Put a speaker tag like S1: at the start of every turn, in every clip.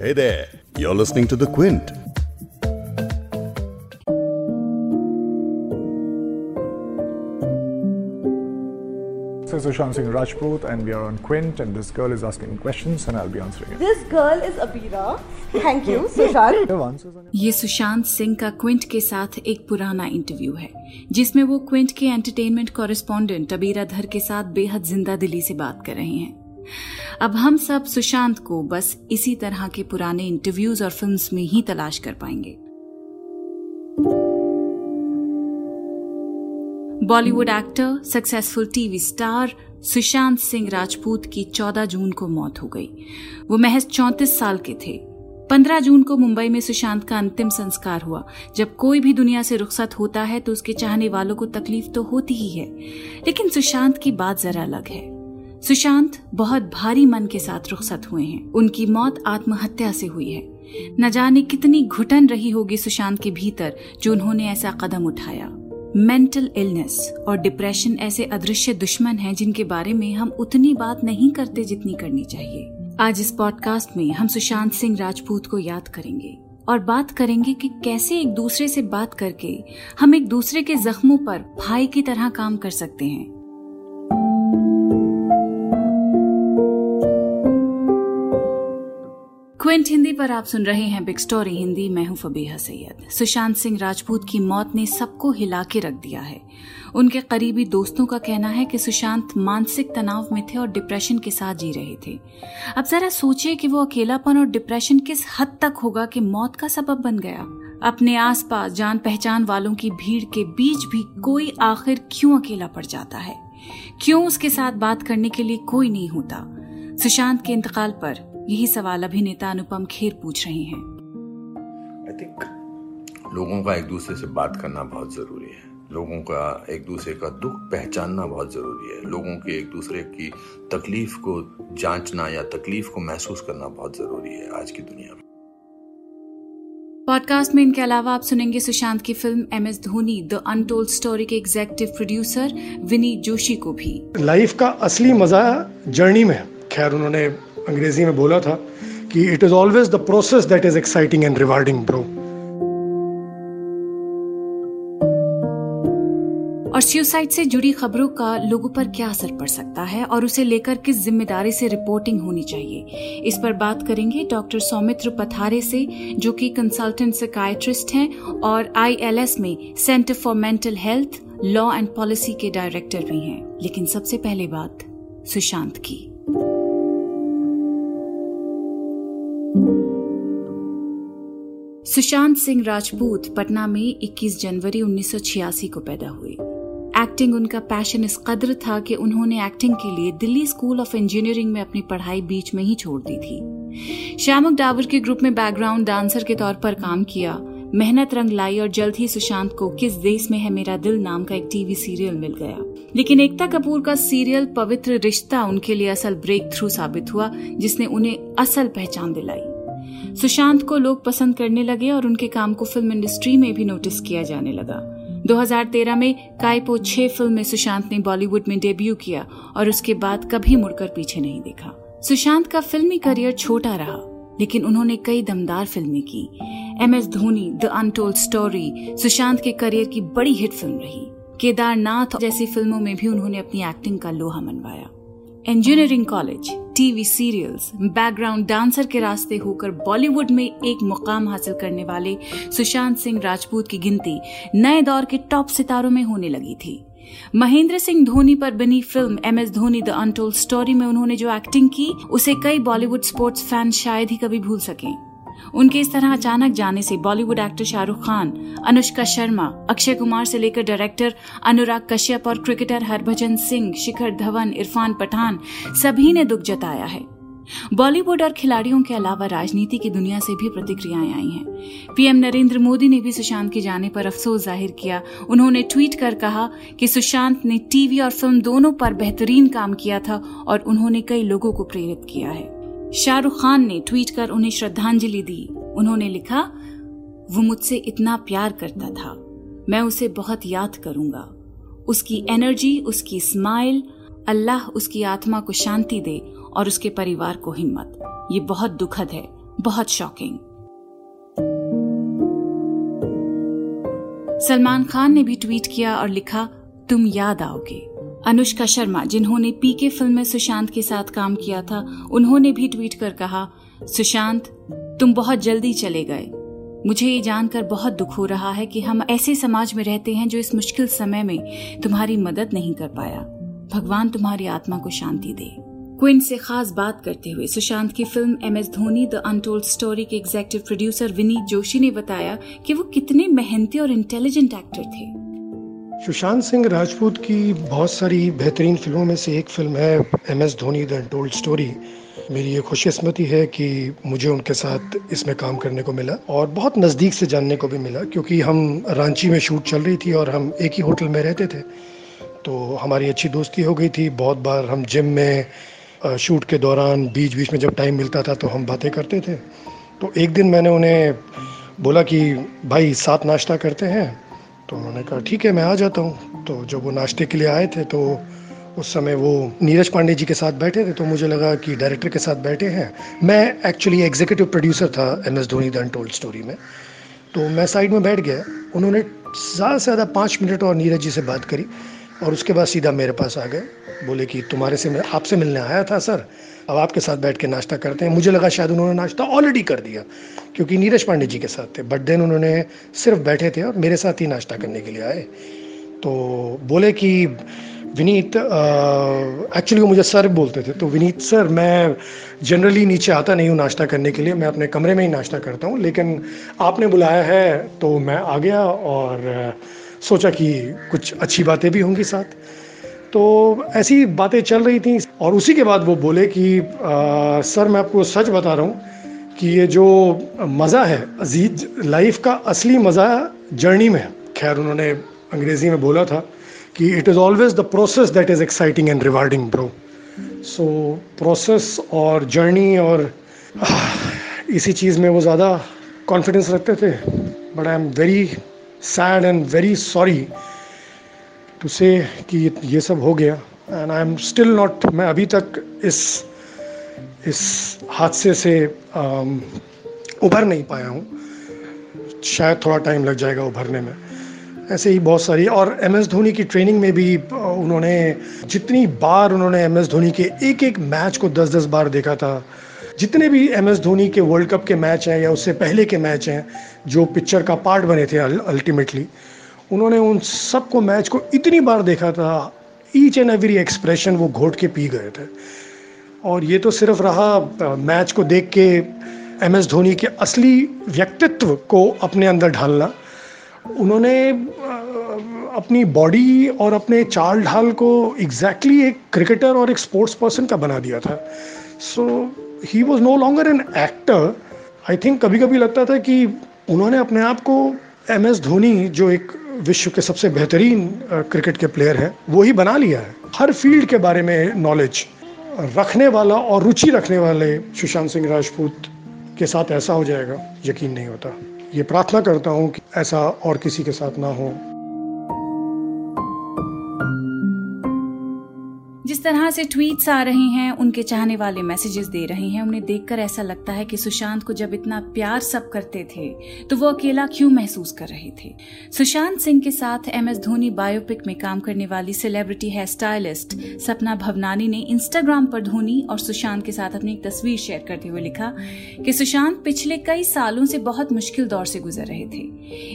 S1: Hey there, you're listening to The Quint.
S2: This is Sushant Singh Rajput, and we are on Quint, and this girl is asking questions, and I'll be answering it.
S3: This girl is Abira. Thank you, Sushant.
S2: Have answers on
S4: ये सुशांत सिंह का Quint के साथ एक पुराना interview है जिसमें वो Quint के एंटरटेनमेंट कॉरेस्पॉन्डेंट अबीरा धर के साथ बेहद ज़िंदा दिली से बात कर रहे हैं अब हम सब सुशांत को बस इसी तरह के पुराने इंटरव्यूज़ और फिल्म्स में ही तलाश कर पाएँगे। Bollywood actor successful TV star Sushant Singh Rajput की 14 जून को मौत हो गई। वो महज 34 साल के थे। 15 जून को मुंबई में सुशांत का अंतिम संस्कार हुआ। जब कोई भी दुनिया से रुखसत होता है तो उसके चाहने वालों को तकलीफ़ तो होती ही है। लेकिन सुशांत की बात जरा अलग है। सुशांत बहुत भारी मन के साथ रुखसत हुए हैं। उनकी मौत आत्महत्या से हुई है। न जाने कितनी घुटन रही होगी सुशांत के भीतर, जो उन्होंने ऐसा कदम उठाया। मेंटल इलनेस और डिप्रेशन ऐसे अदृश्य दुश्मन हैं, जिनके बारे में हम उतनी बात नहीं करते जितनी करनी चाहिए। आज इस पॉडकास्ट में हम सुशांत सिंह राजपूत को याद करेंगे और बात करेंगे कि कैसे एक दूसरे से बात करके हम एक दूसरे के जख्मों पर भाई की तरह काम कर सकते हैं। क्विंट हिंदी पर आप सुन रहे हैं बिग स्टोरी। हिंदी, मैं हूँ फबीहा सैयद। सुशांत सिंह राजपूत की मौत ने सबको हिला के रख दिया है। उनके करीबी दोस्तों का कहना है कि सुशांत मानसिक तनाव में थे और डिप्रेशन के साथ जी रहे थे। अब जरा सोचिए कि वो अकेलापन और डिप्रेशन किस हद तक होगा कि मौत का सबब बन गया। अपने आसपास जान पहचान वालों की भीड़ के बीच भी कोई आखिर क्यों अकेला पड़ जाता है? क्यों उसके साथ बात करने के लिए कोई नहीं होता? सुशांत के इंतकाल पर यही सवाल अभिनेता अनुपम खेर पूछ रहे हैं।
S5: आई थिंक लोगों का एक दूसरे से बात करना बहुत ज़रूरी है। लोगों का एक दूसरे का दुख पहचानना बहुत ज़रूरी है। लोगों की एक दूसरे की तकलीफ़ को जांचना या तकलीफ़ को महसूस करना बहुत ज़रूरी है आज की दुनिया में।
S4: पॉडकास्ट में इनके अलावा आप सुनेंगे सुशांत की film M S Dhoni the untold story के एग्जेक्टिव प्रोड्यूसर विनीत जोशी को भी।
S6: लाइफ का असली मज़ा जर्नी में खैर उन्होंने अंग्रेज़ी में बोला था कि it is always the process that is exciting and rewarding bro
S4: और सुसाइड से जुड़ी खबरों का लोगों पर क्या असर पड़ सकता है और उसे लेकर किस ज़िम्मेदारी से रिपोर्टिंग होनी चाहिए? इस पर बात करेंगे डॉक्टर सौमित्र पथारे से, जो कि कंसल्टेंट सिकायट्रिस्ट हैं और आईएलएस में centre for mental health law and policy के डायरेक्टर भी हैं। लेकिन सबसे पहले बात सुशांत की। सुशांत सिंह राजपूत पटना में 21 जनवरी 1986 को पैदा हुए। एक्टिंग उनका पैशन इस कदर था कि उन्होंने एक्टिंग के लिए दिल्ली स्कूल ऑफ़ इंजीनियरिंग में अपनी पढ़ाई बीच में ही छोड़ दी थी। श्यामक डावर के ग्रुप में बैकग्राउंड डांसर के तौर पर काम किया। मेहनत रंग लाई और जल्द ही सुशांत को किस देश में है मेरा दिल नाम का एक टीवी सीरियल मिल गया। लेकिन एकता कपूर का सीरियल पवित्र रिश्ता उनके लिए असल ब्रेक थ्रू साबित हुआ, जिसने उन्हें असल पहचान दिलाई। सुशांत को लोग पसंद करने लगे और उनके काम को फ़िल्म इंडस्ट्री में भी नोटिस किया जाने लगा। 2013 में कायपो छह फ़िल्म में सुशांत ने बॉलीवुड में डेब्यू किया और उसके बाद कभी मुड़कर पीछे नहीं देखा। सुशांत का फिल्मी करियर छोटा रहा, लेकिन उन्होंने कई दमदार फ़िल्में की। M S Dhoni, the untold story, Sushant के करियर की बड़ी हिट फ़िल्म रही। केदारनाथ जैसी फ़िल्मों में भी उन्होंने अपनी एक्टिंग का लोहा मनवाया। Engineering college TV serials background dancer के रास्ते होकर बॉलीवुड में एक मुकाम हासिल करने वाले सुशांत सिंह राजपूत की गिनती नए दौर के टॉप सितारों में होने लगी थी। महेंद्र सिंह धोनी पर बनी film M S Dhoni the untold story में उन्होंने जो एक्टिंग की, उसे कई बॉलीवुड स्पोर्ट्स फ़ैन शायद ही कभी भूल सकें। उनके इस तरह अचानक जाने से बॉलीवुड एक्टर शाहरुख खान, अनुष्का शर्मा, अक्षय कुमार से लेकर डायरेक्टर अनुराग कश्यप और क्रिकेटर हरभजन सिंह, शिखर धवन, इरफान पठान, सभी ने दुख जताया है। बॉलीवुड और खिलाड़ियों के अलावा राजनीति की दुनिया से भी प्रतिक्रियाएँ आई हैं। पीएम नरेंद्र मोदी ने भी सुशांत के जाने पर अफसोस ज़ाहिर किया। उन्होंने ट्वीट कर कहा कि सुशांत ने टीवी और फ़िल्म दोनों पर बेहतरीन काम किया था और उन्होंने कई लोगों को प्रेरित किया है। शाहरुख खान ने ट्वीट कर उन्हें श्रद्धांजलि दी। उन्होंने लिखा, वो मुझसे इतना प्यार करता था। मैं उसे बहुत याद करूँगा। उसकी एनर्जी, उसकी स्माइल, अल्लाह उसकी आत्मा को शांति दे और उसके परिवार को हिम्मत। ये बहुत दुखद है, बहुत शॉकिंग सलमान खान ने भी ट्वीट किया और लिखा, तुम याद आओगे। अनुष्का शर्मा, जिन्होंने पीके फ़िल्म में सुशांत के साथ काम किया था, उन्होंने भी ट्वीट कर कहा, सुशांत, तुम बहुत जल्दी चले गए। मुझे ये जानकर बहुत दुख हो रहा है कि हम ऐसे समाज में रहते हैं जो इस मुश्किल समय में तुम्हारी मदद नहीं कर पाया। भगवान तुम्हारी आत्मा को शांति दे। क्विन से खास बात करते हुए सुशांत की film M S Dhoni, the untold story के एग्जेक्टिव प्रोड्यूसर विनीत जोशी ने बताया कि वो कितने मेहनती और इंटेलिजेंट एक्टर थे।
S6: सुशांत सिंह राजपूत की बहुत सारी बेहतरीन फ़िल्मों में से एक फ़िल्म है M S Dhoni the untold story मेरी ये खुशकस्मती है कि मुझे उनके साथ इसमें काम करने को मिला और बहुत नज़दीक से जानने को भी मिला, क्योंकि हम रांची में शूट चल रही थी और हम एक ही होटल में रहते थे। तो हमारी अच्छी दोस्ती हो गई थी। बहुत बार हम जिम में शूट के दौरान बीच बीच में जब टाइम मिलता था तो हम बातें करते थे। तो एक दिन मैंने उन्हें बोला कि, भाई साथ नाश्ता करते हैं। तो उन्होंने कहा, ठीक है, मैं आ जाता हूँ। तो जब वो नाश्ते के लिए आए थे तो उस समय वो नीरज पांडे जी के साथ बैठे थे तो मुझे लगा कि डायरेक्टर के साथ बैठे हैं। मैं एक्चुअली एग्जीक्यूटिव प्रोड्यूसर था M S Dhoni the untold story में। तो मैं साइड में बैठ गया। उन्होंने ज़्यादा से ज़्यादा पाँच मिनट और नीरज जी से बात करी। और उसके बाद सीधा मेरे पास आ गए। बोले कि तुम्हारे से मैं, आपसे मिलने आया था, सर। अब आपके साथ बैठ के नाश्ता करते हैं। मुझे लगा शायद उन्होंने नाश्ता ऑलरेडी कर दिया, क्योंकि नीरज पांडे जी के साथ थे। बट देन उन्होंने सिर्फ़ बैठे थे और मेरे साथ ही नाश्ता करने के लिए आए। तो बोले कि, विनीत एक्चुअली वो मुझे सर बोलते थे। तो विनीत सर, मैं जनरली नीचे आता नहीं हूँ नाश्ता करने के लिए। मैं अपने कमरे में ही नाश्ता करता हूँ। लेकिन आपने बुलाया है तो मैं आ गया और सोचा कि कुछ अच्छी बातें भी होंगी साथ। तो ऐसी बातें चल रही थी और उसी के बाद वो बोले कि आ, सर मैं आपको सच बता रहा हूँ कि ये जो मज़ा है अज़ीज़ लाइफ का असली मज़ा जर्नी में है। खैर उन्होंने अंग्रेज़ी में बोला था कि it is always the process that is exciting and rewarding bro. So process और जर्नी और इसी चीज़ में वो ज़्यादा कॉन्फिडेंस रखते थे। But I am very sad and very sorry to say कि ये सब हो गया। And I am still not मैं अभी तक इस इस हादसे से um, उभर नहीं पाया हूँ। शायद थोड़ा टाइम लग जाएगा उभरने में। ऐसे ही बहुत सारी और एम एस धोनी की ट्रेनिंग में भी उन्होंने जितनी बार उन्होंने एम एस धोनी के एक एक मैच को दस दस बार देखा था जितने भी एम एस धोनी के वर्ल्ड कप के मैच हैं या उससे पहले के मैच हैं, जो पिक्चर का पार्ट बने थे अल्टीमेटली उन्होंने उन सबको मैच को इतनी बार देखा था ईच एंड एवरी एक्सप्रेशन वो घोट के पी गए थे। और ये तो सिर्फ़ रहा मैच को देख के एम एस धोनी के असली व्यक्तित्व को अपने अंदर ढालना। उन्होंने अपनी बॉडी और अपने चाल ढाल को एग्जैक्टली exactly एक क्रिकेटर और एक स्पोर्ट्स पर्सन का बना दिया था। So he was no longer an actor I think कभी कभी लगता था कि उन्होंने अपने आप को एम एस धोनी जो एक विश्व के सबसे बेहतरीन क्रिकेट के प्लेयर है, वो ही बना लिया है। हर फ़ील्ड के बारे में नॉलेज रखने वाला और रुचि रखने वाले सुशांत सिंह राजपूत के साथ ऐसा हो जाएगा, यकीन नहीं होता। ये प्रार्थना करता हूँ कि ऐसा और किसी के साथ ना हो।
S4: जिस तरह से ट्वीट्स आ रहे हैं, उनके चाहने वाले मैसेजेस दे रहे हैं, उन्हें देखकर ऐसा लगता है कि सुशांत को जब इतना प्यार सब करते थे तो वो अकेला क्यों महसूस कर रहे थे? सुशांत सिंह के साथ एम एस धोनी बायोपिक में काम करने वाली सेलिब्रिटी हेयर स्टाइलिस्ट सपना भवनानी ने इंस्टाग्राम पर धोनी और सुशांत के साथ अपनी एक तस्वीर शेयर करते हुए लिखा कि सुशांत पिछले कई सालों से बहुत मुश्किल दौर से गुजर रहे थे।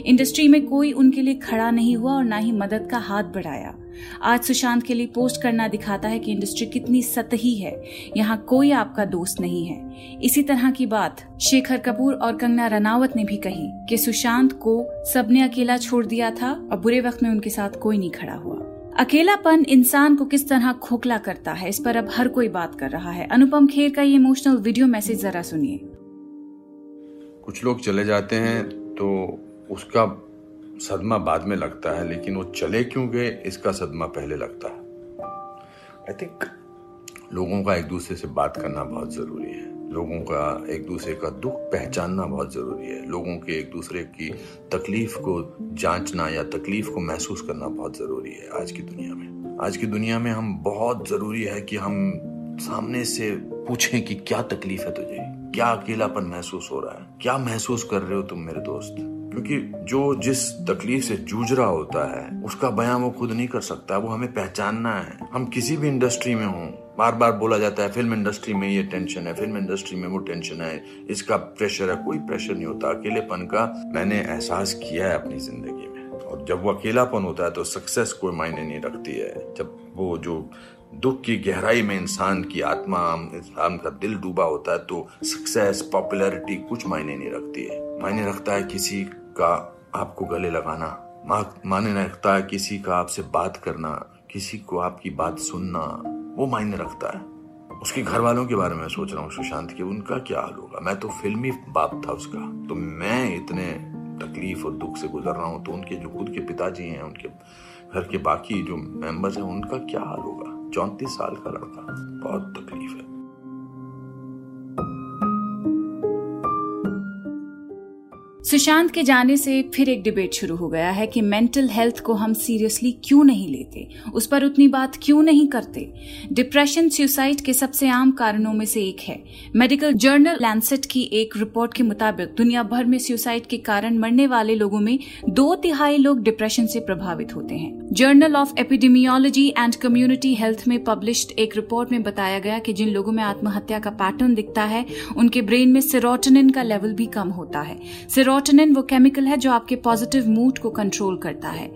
S4: इंडस्ट्री में कोई उनके लिए खड़ा नहीं हुआ और ना ही मदद का हाथ बढ़ाया। आज सुशांत के लिए पोस्ट करना दिखाता है कि इंडस्ट्री कितनी सतही है। यहाँ कोई आपका दोस्त नहीं है। इसी तरह की बात शेखर कपूर और कंगना रनावत ने भी कही कि सुशांत को सबने अकेला छोड़ दिया था और बुरे वक्त में उनके साथ कोई नहीं खड़ा हुआ। अकेलापन इंसान को किस तरह खोखला करता है, इस पर अब हर कोई बात कर रहा है। अनुपम खेर का ये इमोशनल वीडियो मैसेज जरा सुनिए।
S5: कुछ लोग चले जाते हैं तो उसका सदमा बाद में लगता है, लेकिन वो चले क्यों गए, इसका सदमा पहले लगता है। आई थिंक लोगों का एक दूसरे से बात करना बहुत ज़रूरी है। लोगों का एक दूसरे का दुख पहचानना बहुत ज़रूरी है। लोगों के एक दूसरे की तकलीफ़ को जांचना या तकलीफ़ को महसूस करना बहुत ज़रूरी है आज की दुनिया में। आज की दुनिया में हम बहुत ज़रूरी है कि हम सामने से पूछें कि क्या तकलीफ़ है तुझे? क्या अकेलापन महसूस हो रहा है? क्या महसूस कर रहे हो तुम मेरे दोस्त? क्योंकि जो जिस तकलीफ़ से जूझ रहा होता है, उसका बयान वो खुद नहीं कर सकता, वो हमें पहचानना है। हम किसी भी इंडस्ट्री में हों बार बार बोला जाता है फ़िल्म इंडस्ट्री में ये टेंशन है फ़िल्म इंडस्ट्री में वो टेंशन है, इसका प्रेशर है, कोई प्रेशर नहीं होता। अकेलेपन का मैंने एहसास किया है अपनी ज़िंदगी में। और जब वो अकेलापन होता है तो सक्सेस कोई मायने नहीं रखती है। जब वो जो दुख की गहराई में इंसान की आत्मा, इंसान का दिल डूबा होता है तो सक्सेस पॉपुलैरिटी कुछ मायने नहीं रखती है। मायने रखता है किसी का आपको गले लगाना मायने रखता है किसी का आपसे बात करना, किसी को आपकी बात सुनना, वो मायने रखता है। उसके घर वालों के बारे में सोच रहा हूँ, सुशांत, के उनका क्या हाल होगा? मैं तो फिल्मी बाप था उसका तो मैं इतने तकलीफ़ और दुख से गुजर रहा हूँ तो उनके जो खुद के पिताजी हैं, उनके घर के बाकी जो मेंबर्स हैं, उनका क्या हाल होगा? चौंतीस साल का लड़का, बहुत तकलीफ़ है।
S4: सुशांत के जाने से फिर एक डिबेट शुरू हो गया है कि मेंटल हेल्थ को हम सीरियसली क्यों नहीं लेते? उस पर उतनी बात क्यों नहीं करते? डिप्रेशन सुसाइड के सबसे आम कारणों में से एक है। मेडिकल जर्नल लैंसेट की एक रिपोर्ट के मुताबिक दुनिया भर में सुसाइड के कारण मरने वाले लोगों में दो तिहाई लोग डिप्रेशन से प्रभावित होते हैं। Journal of epidemiology and community health में पब्लिश्ड एक रिपोर्ट में बताया गया कि जिन लोगों में आत्महत्या का पैटर्न दिखता है, उनके ब्रेन में सिरोटनिन का लेवल भी कम होता है। सेरोटोनिन वो केमिकल है जो आपके पॉजिटिव मूड को कंट्रोल करता है।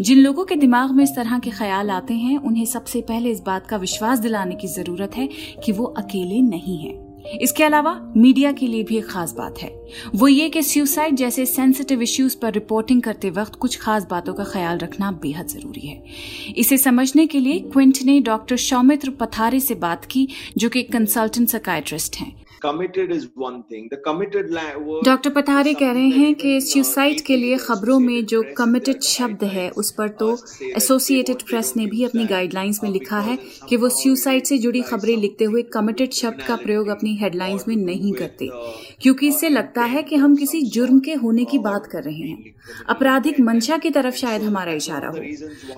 S4: जिन लोगों के दिमाग में इस तरह के ख्याल आते हैं, उन्हें सबसे पहले इस बात का विश्वास दिलाने की ज़रूरत है कि वो अकेले नहीं हैं। इसके अलावा, मीडिया के लिए भी एक खास बात है। वो ये कि सुसाइड जैसे सेंसिटिव इश्यूज़ पर रिपोर्टिंग करते वक्त कुछ खास बातों का ख्याल रखना बेहद ज़रूरी है। इसे समझने के लिए क्विंट ने डॉक्टर सौमित्र पथारे से बात की, जो कि कंसल्टेंट सकाइट्रिस्ट हैं।
S7: डॉक्टर पठारे कह रहे हैं कि सुसाइड के लिए खबरों में जो कमिटेड शब्द है उस पर तो एसोसिएटेड प्रेस ने भी अपनी गाइडलाइंस में लिखा है कि वो सुसाइड से जुड़ी खबरें लिखते हुए कमिटेड शब्द का प्रयोग अपनी हेडलाइंस में नहीं करते क्योंकि इससे लगता है कि हम किसी जुर्म के होने की बात कर रहे हैं। आपराधिक मंशा की तरफ़ शायद हमारा इशारा हो।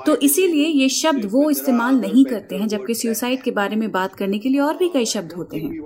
S7: तो इसीलिए ये शब्द वो इस्तेमाल नहीं करते हैं जबकि सुसाइड के बारे में बात करने के लिए और भी कई शब्द होते हैं।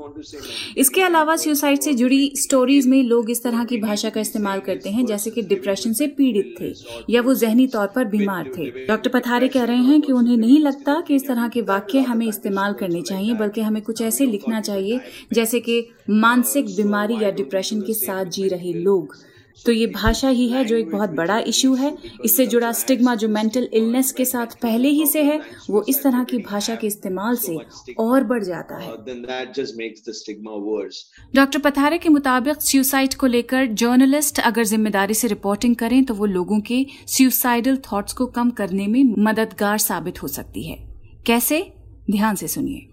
S7: इसके अलावा सुसाइड से जुड़ी स्टोरीज में लोग इस तरह की भाषा का इस्तेमाल करते हैं, जैसे कि डिप्रेशन से पीड़ित थे या वो जहनी तौर पर बीमार थे। डॉक्टर पथारे कह रहे हैं कि उन्हें नहीं लगता कि इस तरह के वाक्य हमें इस्तेमाल करने चाहिए, बल्कि हमें कुछ ऐसे लिखना चाहिए, जैसे कि मानसिक बीमारी या डिप्रेशन के साथ जी रहे लोग। तो ये भाषा ही है जो एक बहुत बड़ा इशू है। इससे जुड़ा स्टिग्मा जो मेंटल इलनेस के साथ पहले ही से है वो इस तरह की भाषा के इस्तेमाल से और बढ़ जाता है। डॉक्टर पथारे के मुताबिक सुसाइड को लेकर जर्नलिस्ट अगर ज़िम्मेदारी से रिपोर्टिंग करें तो वो लोगों के सुसाइडल थॉट्स को कम करने में मददगार साबित हो सकती है। कैसे? ध्यान से सुनिए।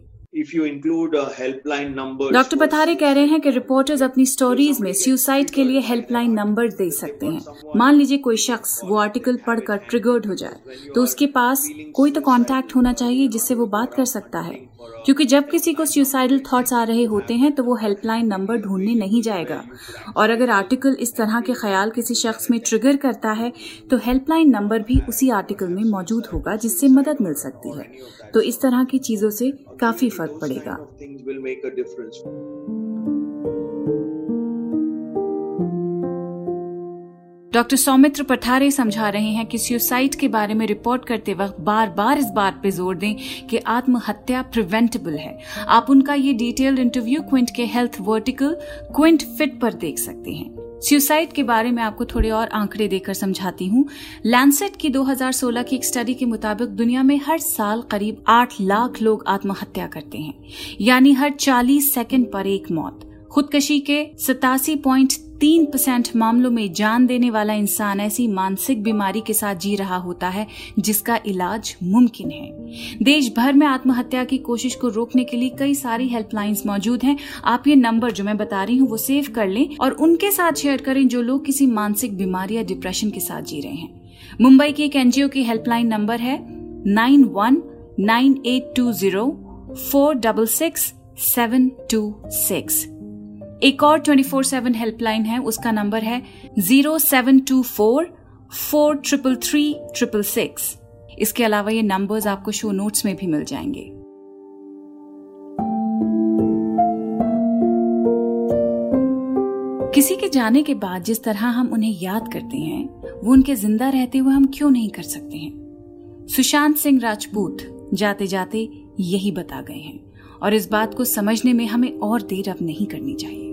S7: डॉक्टर पथारे कह रहे हैं कि रिपोर्टर्स अपनी स्टोरीज में सुसाइड के लिए हेल्पलाइन नंबर दे सकते हैं मान लीजिए कोई शख्स वो आर्टिकल पढ़कर ट्रिगर्ड हो जाए तो उसके पास कोई तो कांटेक्ट होना चाहिए जिससे वो बात कर सकता है क्योंकि जब किसी को सुसाइडल थॉट्स आ रहे होते हैं तो वो हेल्पलाइन नंबर ढूँढने नहीं जाएगा। और अगर आर्टिकल इस तरह के ख्याल किसी शख्स में ट्रिगर करता है तो हेल्पलाइन नंबर भी उसी आर्टिकल में मौजूद होगा, जिससे मदद मिल सकती है। तो इस तरह की चीज़ों से काफ़ी फ़र्क पड़ेगा। डॉक्टर सौमित्र पठारे समझा रहे हैं कि सुसाइड के बारे में रिपोर्ट करते वक्त बार बार इस बात पे ज़ोर दें कि आत्महत्या प्रिवेंटेबल है। आप उनका ये डिटेल्ड इंटरव्यू क्विंट के हेल्थ वर्टिकल क्विंट फिट पर देख सकते हैं। सुसाइड के बारे में आपको थोड़े और आंकड़े देकर समझाती हूँ। लैंसेट की 2016 की एक स्टडी के मुताबिक दुनिया में हर साल करीब 8 लाख लोग आत्महत्या करते हैं। यानी हर 40 सेकंड पर एक मौत। खुदकशी के सतासी पॉइंट तीन परसेंट मामलों में जान देने वाला इंसान ऐसी मानसिक बीमारी के साथ जी रहा होता है, जिसका इलाज मुमकिन है। देश भर में आत्महत्या की कोशिश को रोकने के लिए कई सारी हेल्पलाइंस मौजूद हैं। आप ये नंबर जो मैं बता रही हूँ, वो सेव कर लें और उनके साथ शेयर करें जो लोग किसी मानसिक बीमारी या डिप्रेशन के साथ जी रहे हैं। मुंबई की एक एनजीओ की हेल्पलाइन नंबर है nine one nine eight two zero four double six seven two six. एक और ट्वेंटी फोर सेवन हेल्पलाइन है, उसका नंबर है zero seven two four four triple three triple six इसके अलावा ये नंबर्स आपको शो नोट्स में भी मिल जाएँगे।
S4: किसी के जाने के बाद जिस तरह हम उन्हें याद करते हैं, वो उनके ज़िंदा रहते हुए हम क्यों नहीं कर सकते हैं? सुशांत सिंह राजपूत जाते जाते यही बता गए हैं और इस बात को समझने में हमें और देर अब नहीं करनी चाहिए।